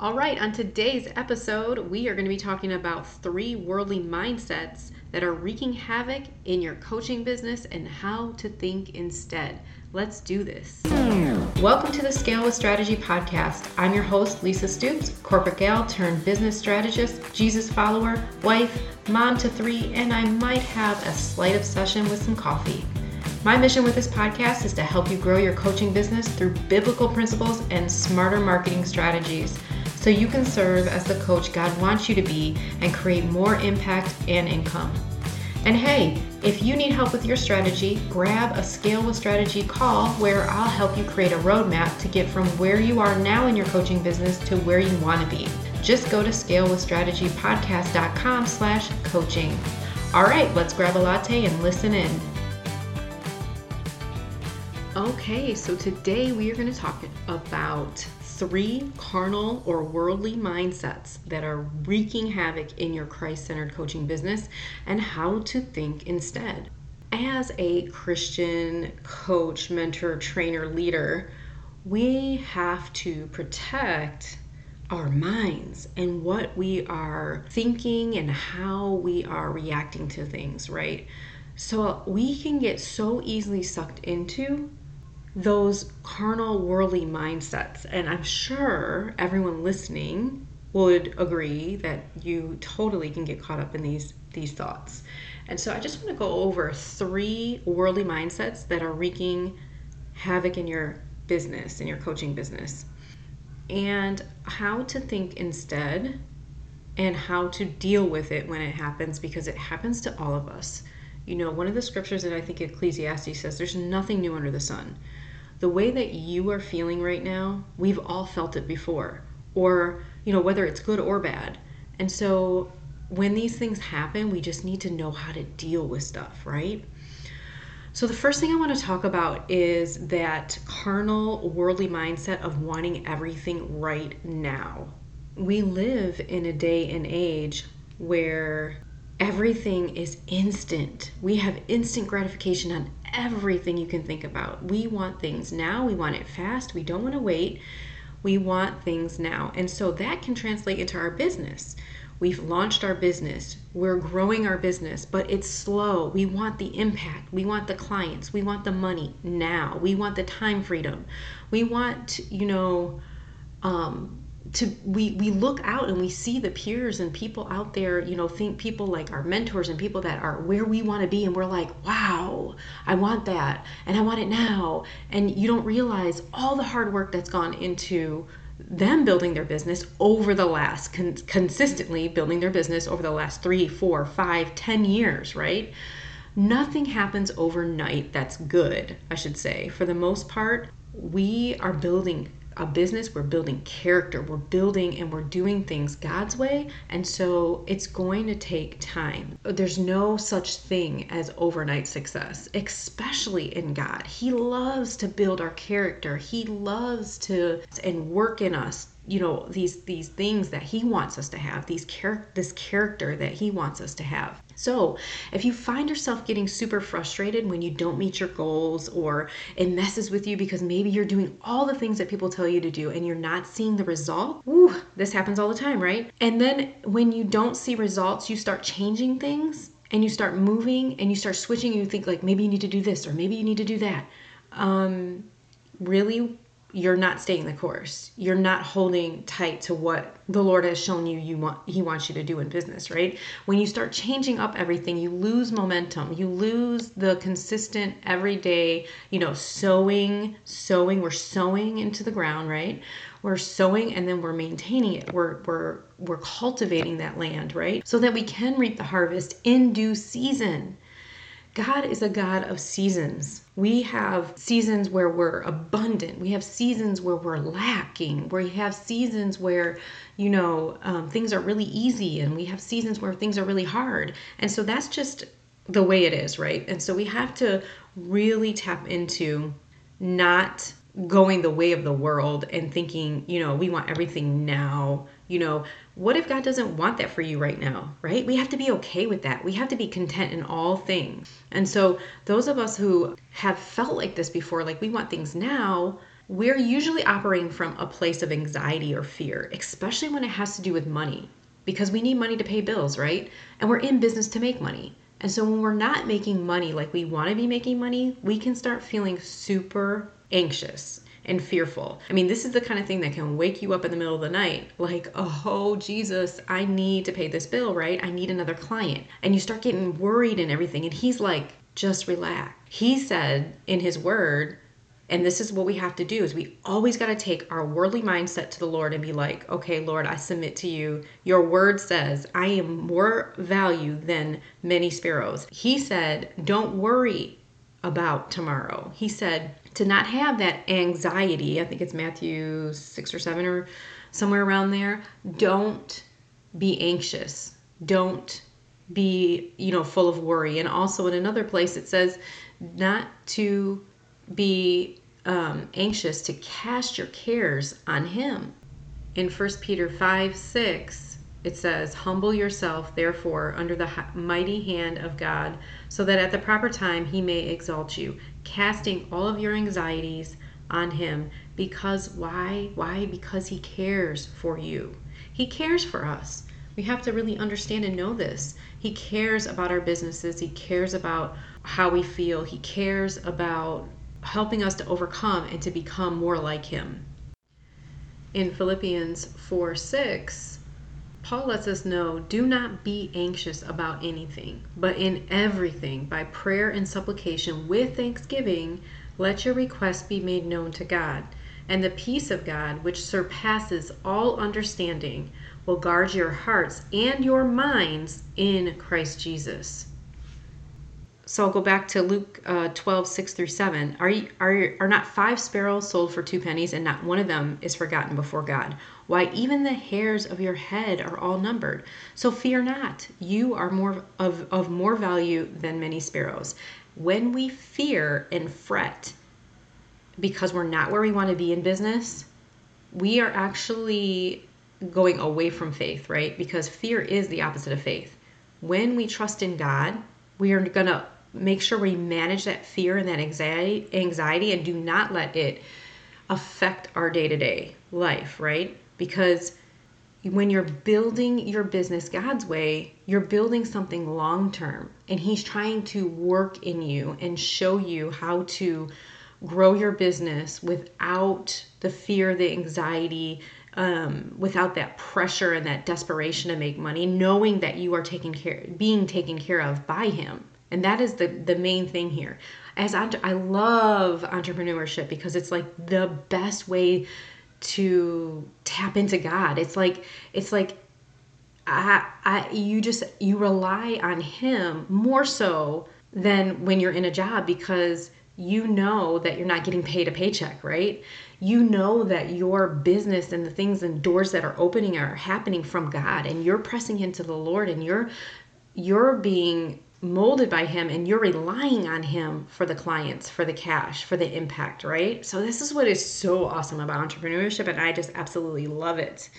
All right, on today's episode, we are going to be talking about three worldly mindsets that are wreaking havoc in your coaching business and how to think instead. Let's do this. Welcome to the Scale with Strategy podcast. I'm your host, Lisa Stoops, corporate gal turned business strategist, Jesus follower, wife, mom to three, and I might have a slight obsession with some coffee. My mission with this podcast is to help you grow your coaching business through biblical principles and smarter marketing strategies so you can serve as the coach God wants you to be and create more impact and income. And hey, if you need help with your strategy, grab a Scale with Strategy call where I'll help you create a roadmap to get from where you are now in your coaching business to where you want to be. Just go to scalewithstrategypodcast.com slash coaching. All right, let's grab a latte and listen in. Okay, so today we are going to talk about three carnal or worldly mindsets that are wreaking havoc in your Christ centered coaching business and how to think instead. As a Christian coach, mentor, trainer, leader, we have to protect our minds and what we are thinking and how we are reacting to things, right? So we can get so easily sucked into those carnal, worldly mindsets. And I'm sure everyone listening would agree that you totally can get caught up in these these thoughts. And so I just want to go over three worldly mindsets that are wreaking havoc in your business, in your coaching business, and how to think instead and how to deal with it when it happens because it happens to all of us. You know, one of the scriptures that I think Ecclesiastes says there's nothing new under the sun the way that you are feeling right now, we've all felt it before, or, you know, whether it's good or bad. And so when these things happen, we just need to know how to deal with stuff, right? So, the first thing I want to talk about is that carnal, worldly mindset of wanting everything right now. We live in a day and age where everything is instant. We have instant gratification on everything you can think about. We want things now, we want it fast, we don't want to wait. We want things now. And so that can translate into our business. We've launched our business, we're growing our business, but it's slow. We want the impact, we want the clients, we want the money now, we want the time freedom. We want, you know, um, to we we look out and we see the peers and people out there you know think people like our mentors and people that are where we want to be and we're like wow i want that and i want it now. And you don't realize all the hard work that's gone into them building their business over the last con- consistently building their business over the last three four five ten years right? Nothing happens overnight that's good i should say. For the most part we are building a business, we're building character, we're building and we're doing things God's way. And so it's going to take time. There's no such thing as overnight success, especially in God. He loves to build our character, He loves to and work in us you know these these things that he wants us to have these char- this character that he wants us to have. So if you find yourself getting super frustrated when you don't meet your goals or it messes with you because maybe you're doing all the things that people tell you to do and you're not seeing the result woo, this happens all the time right? And then when you don't see results you start changing things and you start moving and you start switching and you think like maybe you need to do this or maybe you need to do that. Um, really you're not staying the course. You're not holding tight to what the Lord has shown you you want he wants you to do in business, right? When you start changing up everything, you lose momentum. You lose the consistent everyday, you know, sowing, sowing, we're sowing into the ground, right? We're sowing and then we're maintaining it. We're we're we're cultivating that land, right? So that we can reap the harvest in due season. God is a God of seasons. We have seasons where we're abundant. We have seasons where we're lacking. We have seasons where, you know, um, things are really easy, and we have seasons where things are really hard. And so that's just the way it is, right? And so we have to really tap into not going the way of the world and thinking, you know, we want everything now. You know, what if God doesn't want that for you right now, right? We have to be okay with that. We have to be content in all things. And so, those of us who have felt like this before, like we want things now, we're usually operating from a place of anxiety or fear, especially when it has to do with money, because we need money to pay bills, right? And we're in business to make money. And so when we're not making money like we want to be making money, we can start feeling super anxious and fearful. I mean, this is the kind of thing that can wake you up in the middle of the night, like, oh, Jesus, I need to pay this bill, right? I need another client. And you start getting worried and everything. And he's like, just relax. He said in his word, and this is what we have to do is we always got to take our worldly mindset to the lord and be like okay lord i submit to you your word says i am more value than many sparrows he said don't worry about tomorrow he said to not have that anxiety i think it's matthew 6 or 7 or somewhere around there don't be anxious. Don't be you know full of worry. And also in another place it says not to be um, anxious to cast your cares on him. In 1 Peter 5 6, it says, Humble yourself, therefore, under the mighty hand of God, so that at the proper time he may exalt you, casting all of your anxieties on him. Because why? Why? Because he cares for you. He cares for us. We have to really understand and know this. He cares about our businesses, he cares about how we feel, he cares about helping us to overcome and to become more like Him. In Philippians 4 6, Paul lets us know do not be anxious about anything, but in everything, by prayer and supplication with thanksgiving, let your requests be made known to God. And the peace of God, which surpasses all understanding, will guard your hearts and your minds in Christ Jesus so I'll go back to Luke uh, 12, 6 through 7. Are, you, are, are not five sparrows sold for two pennies, and not one of them is forgotten before God? Why, even the hairs of your head are all numbered. So fear not, you are more of, of more value than many sparrows. When we fear and fret because we're not where we want to be in business, we are actually going away from faith, right? Because fear is the opposite of faith. When we trust in God, we are going to make sure we manage that fear and that anxiety anxiety and do not let it affect our day-to-day life right because when you're building your business God's way, you're building something long term. And He's trying to work in you and show you how to grow your business without the fear, the anxiety, um, without that pressure and that desperation to make money, knowing that you are taken care, being taken care of by Him. And that is the the main thing here. As I love entrepreneurship because it's like the best way to tap into God. It's like it's like I, I you just you rely on him more so than when you're in a job because you know that you're not getting paid a paycheck, right? You know that your business and the things and doors that are opening are happening from God and you're pressing into the Lord and you're you're being molded by him and you're relying on him for the clients, for the cash, for the impact, right? So this is what is so awesome about entrepreneurship and I just absolutely love it.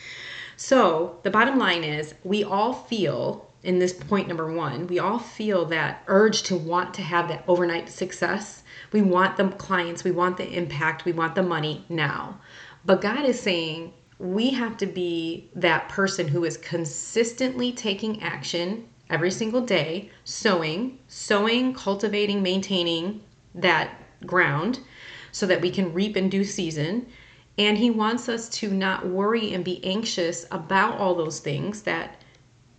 So, the bottom line is we all feel in this point number 1, we all feel that urge to want to have that overnight success. We want the clients, we want the impact, we want the money now. But God is saying we have to be that person who is consistently taking action every single day, sowing, sowing, cultivating, maintaining that ground so that we can reap in due season. And he wants us to not worry and be anxious about all those things that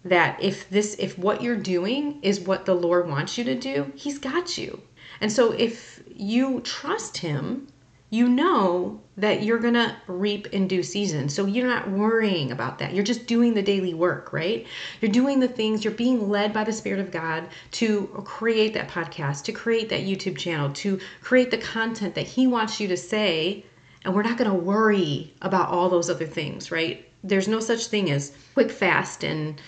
that if this if what you're doing is what the Lord wants you to do, he's got you. And so if you trust him, you know that you're going to reap in due season. So you're not worrying about that. You're just doing the daily work, right? You're doing the things, you're being led by the Spirit of God to create that podcast, to create that YouTube channel, to create the content that He wants you to say. And we're not going to worry about all those other things, right? There's no such thing as quick, fast, and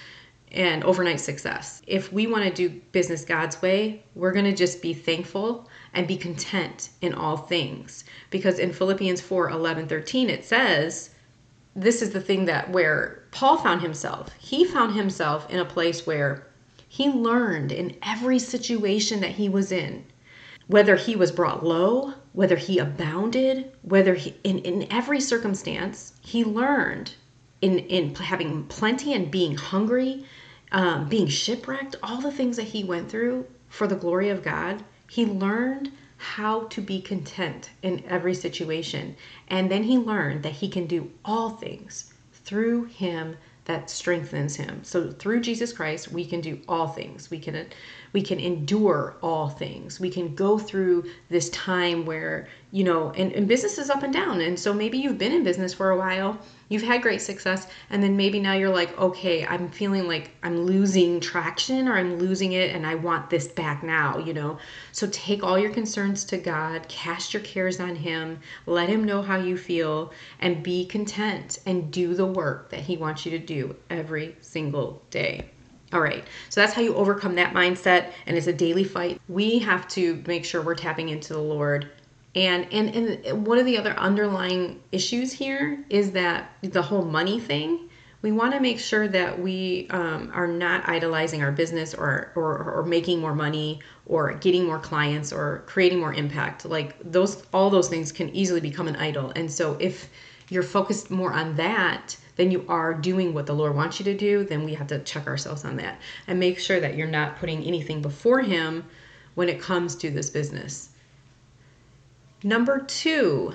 and overnight success. If we want to do business God's way, we're going to just be thankful and be content in all things. Because in Philippians 4 11, 13, it says, this is the thing that where Paul found himself. He found himself in a place where he learned in every situation that he was in whether he was brought low, whether he abounded, whether he, in, in every circumstance, he learned in, in having plenty and being hungry, um, being shipwrecked, all the things that he went through for the glory of God, he learned how to be content in every situation. And then he learned that he can do all things through him that strengthens him. So through Jesus Christ, we can do all things. We can we can endure all things. We can go through this time where, you know, and, and business is up and down. And so maybe you've been in business for a while you've had great success and then maybe now you're like okay i'm feeling like i'm losing traction or i'm losing it and i want this back now you know so take all your concerns to god cast your cares on him let him know how you feel and be content and do the work that he wants you to do every single day all right, so that's how you overcome that mindset, and it's a daily fight. We have to make sure we're tapping into the Lord and, and and one of the other underlying issues here is that the whole money thing. We want to make sure that we um, are not idolizing our business or, or or making more money or getting more clients or creating more impact. Like those, all those things can easily become an idol. And so if you're focused more on that than you are doing what the Lord wants you to do, then we have to check ourselves on that and make sure that you're not putting anything before Him when it comes to this business. Number two,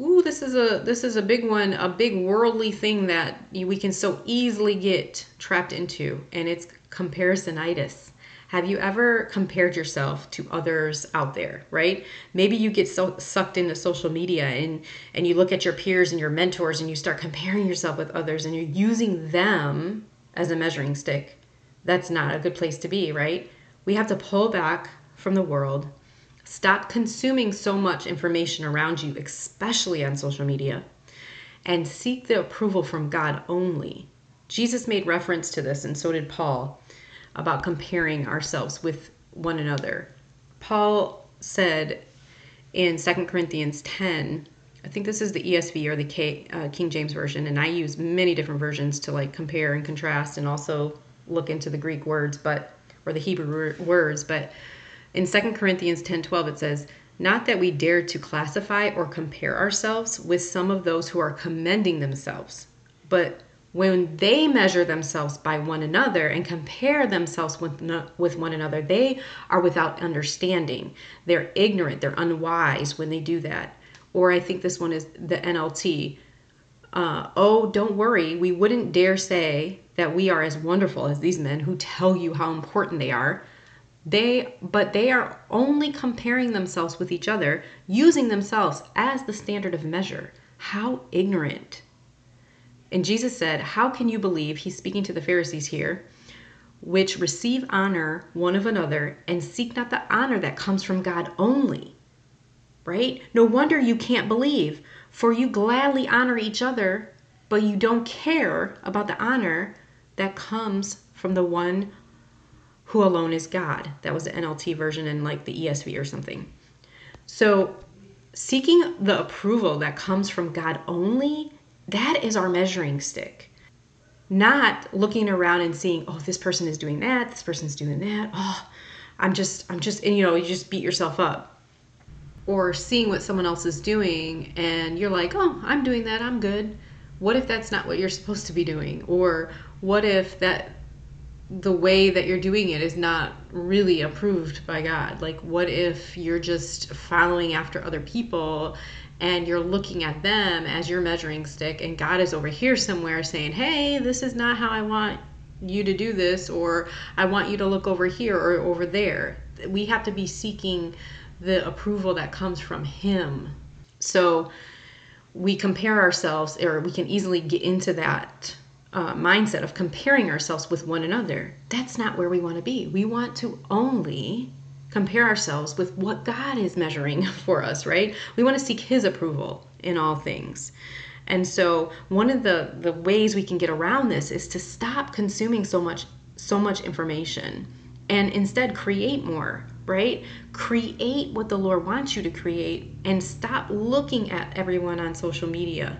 ooh, this is a this is a big one, a big worldly thing that we can so easily get trapped into, and it's comparisonitis. Have you ever compared yourself to others out there, right? Maybe you get so sucked into social media and and you look at your peers and your mentors and you start comparing yourself with others and you're using them as a measuring stick. That's not a good place to be, right? We have to pull back from the world Stop consuming so much information around you, especially on social media, and seek the approval from God only. Jesus made reference to this, and so did Paul, about comparing ourselves with one another. Paul said in 2 Corinthians 10, I think this is the ESV or the K, uh, King James version, and I use many different versions to like compare and contrast, and also look into the Greek words, but or the Hebrew words. But in 2 Corinthians 10:12 it says, "Not that we dare to classify or compare ourselves with some of those who are commending themselves, but when they measure themselves by one another and compare themselves with, with one another, they are without understanding. They're ignorant, they're unwise when they do that. Or I think this one is the NLT. Uh, oh, don't worry, we wouldn't dare say that we are as wonderful as these men who tell you how important they are. They but they are only comparing themselves with each other, using themselves as the standard of measure. How ignorant. And Jesus said, How can you believe? He's speaking to the Pharisees here, which receive honor one of another and seek not the honor that comes from God only. Right? No wonder you can't believe, for you gladly honor each other, but you don't care about the honor that comes from the one who alone is God. That was the NLT version and like the ESV or something. So, seeking the approval that comes from God only, that is our measuring stick. Not looking around and seeing, oh, this person is doing that, this person's doing that. Oh, I'm just, I'm just, and you know, you just beat yourself up. Or seeing what someone else is doing and you're like, oh, I'm doing that, I'm good. What if that's not what you're supposed to be doing? Or what if that the way that you're doing it is not really approved by God. Like, what if you're just following after other people and you're looking at them as your measuring stick, and God is over here somewhere saying, Hey, this is not how I want you to do this, or I want you to look over here or over there. We have to be seeking the approval that comes from Him. So, we compare ourselves, or we can easily get into that uh, mindset of comparing ourselves with one another. That's not where we want to be. We want to only compare ourselves with what God is measuring for us, right? We want to seek His approval in all things. And so one of the, the ways we can get around this is to stop consuming so much so much information and instead create more, right? Create what the Lord wants you to create and stop looking at everyone on social media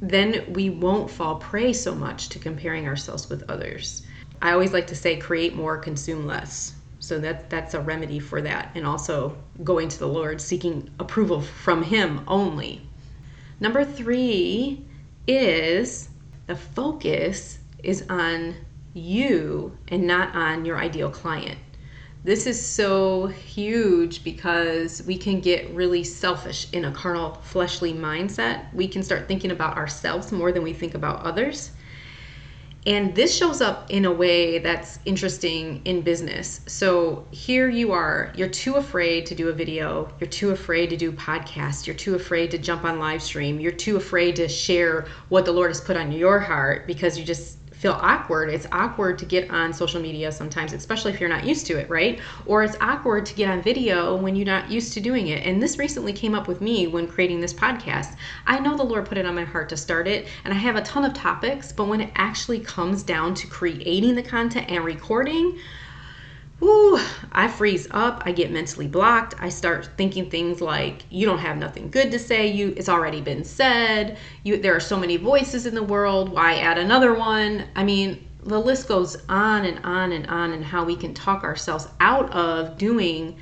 then we won't fall prey so much to comparing ourselves with others. I always like to say create more, consume less. So that that's a remedy for that and also going to the Lord seeking approval from him only. Number 3 is the focus is on you and not on your ideal client. This is so huge because we can get really selfish in a carnal, fleshly mindset. We can start thinking about ourselves more than we think about others. And this shows up in a way that's interesting in business. So here you are, you're too afraid to do a video, you're too afraid to do podcasts, you're too afraid to jump on live stream, you're too afraid to share what the Lord has put on your heart because you just feel awkward. It's awkward to get on social media sometimes, especially if you're not used to it, right? Or it's awkward to get on video when you're not used to doing it. And this recently came up with me when creating this podcast. I know the Lord put it on my heart to start it, and I have a ton of topics, but when it actually comes down to creating the content and recording, Ooh, I freeze up. I get mentally blocked. I start thinking things like, "You don't have nothing good to say. You, it's already been said. You, there are so many voices in the world. Why add another one?" I mean, the list goes on and on and on, and how we can talk ourselves out of doing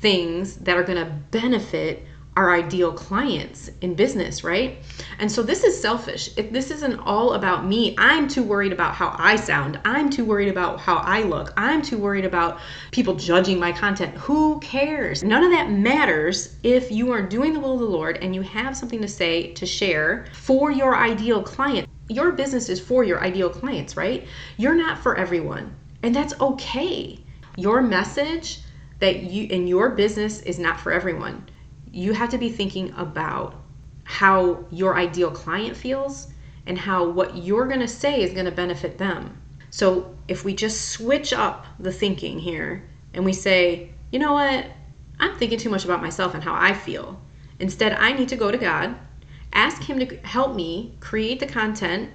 things that are going to benefit our ideal clients in business, right? And so this is selfish. If this isn't all about me, I'm too worried about how I sound. I'm too worried about how I look. I'm too worried about people judging my content. Who cares? None of that matters if you are doing the will of the Lord and you have something to say to share for your ideal client. Your business is for your ideal clients, right? You're not for everyone, and that's okay. Your message that you in your business is not for everyone you have to be thinking about how your ideal client feels and how what you're going to say is going to benefit them. So if we just switch up the thinking here and we say, you know what, I'm thinking too much about myself and how I feel. Instead, I need to go to God, ask Him to help me create the content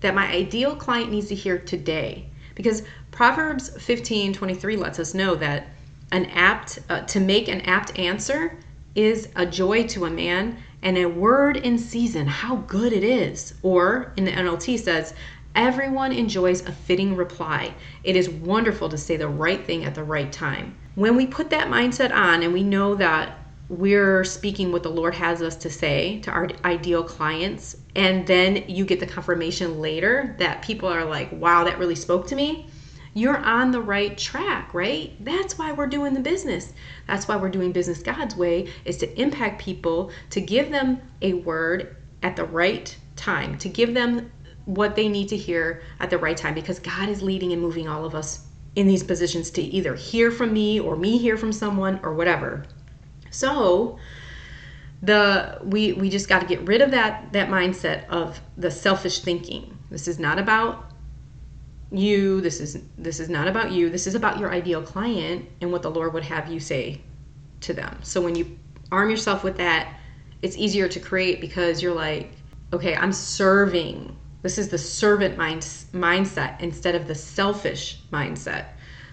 that my ideal client needs to hear today. Because Proverbs 15 23 lets us know that an apt, uh, to make an apt answer is a joy to a man, and a word in season, how good it is. Or in the NLT says, Everyone enjoys a fitting reply. It is wonderful to say the right thing at the right time. When we put that mindset on and we know that we're speaking what the Lord has us to say to our ideal clients, and then you get the confirmation later that people are like, wow, that really spoke to me, you're on the right track, right? That's why we're doing the business. That's why we're doing business God's way is to impact people, to give them a word at the right time, to give them what they need to hear at the right time because God is leading and moving all of us in these positions to either hear from me or me hear from someone or whatever. So, the we we just got to get rid of that that mindset of the selfish thinking. This is not about you this is this is not about you this is about your ideal client and what the lord would have you say to them. So when you arm yourself with that it's easier to create because you're like okay i'm serving. This is the servant mind, mindset instead of the selfish mindset.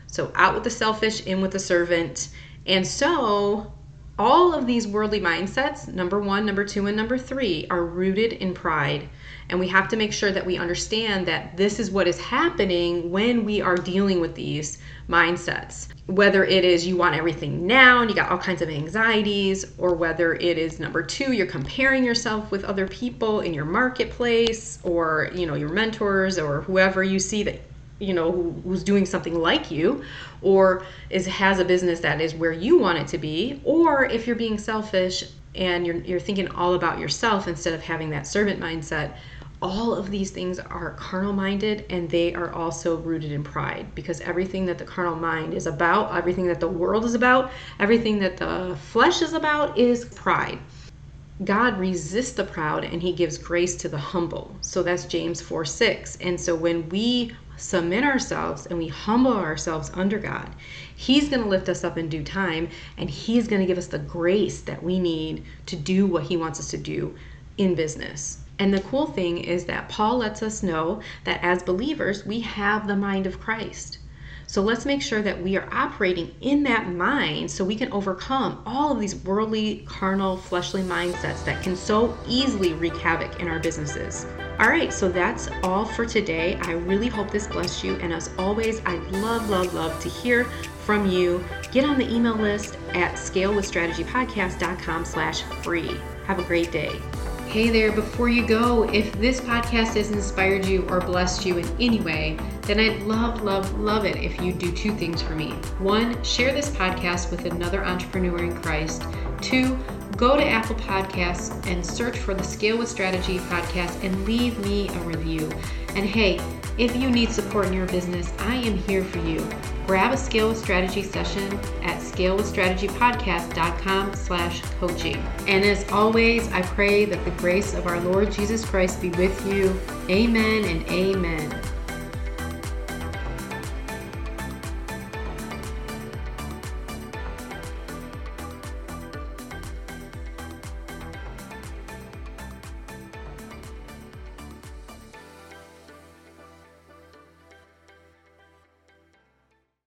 So out with the selfish in with the servant. And so all of these worldly mindsets number one number two and number three are rooted in pride and we have to make sure that we understand that this is what is happening when we are dealing with these mindsets. Whether it is you want everything now and you got all kinds of anxieties, or whether it is number two, you're comparing yourself with other people in your marketplace, or you know, your mentors, or whoever you see that you know who, who's doing something like you or is has a business that is where you want it to be or if you're being selfish and you're, you're thinking all about yourself instead of having that servant mindset all of these things are carnal minded and they are also rooted in pride because everything that the carnal mind is about, everything that the world is about, everything that the flesh is about is pride. God resists the proud and he gives grace to the humble. So that's James 4 6. And so when we submit ourselves and we humble ourselves under God, He's going to lift us up in due time and He's going to give us the grace that we need to do what He wants us to do in business. And the cool thing is that Paul lets us know that as believers, we have the mind of Christ. So let's make sure that we are operating in that mind so we can overcome all of these worldly, carnal, fleshly mindsets that can so easily wreak havoc in our businesses. All right, so that's all for today. I really hope this blessed you. And as always, I love, love, love to hear from you. Get on the email list at scalewithstrategypodcast.com slash free. Have a great day. Hey there, before you go, if this podcast has inspired you or blessed you in any way, then I'd love, love, love it if you do two things for me. One, share this podcast with another entrepreneur in Christ. Two, go to Apple Podcasts and search for the Scale with Strategy podcast and leave me a review. And hey, if you need support in your business, I am here for you. Grab a Scale with Strategy session at scalewithstrategypodcast.com slash coaching. And as always, I pray that the grace of our Lord Jesus Christ be with you. Amen and amen.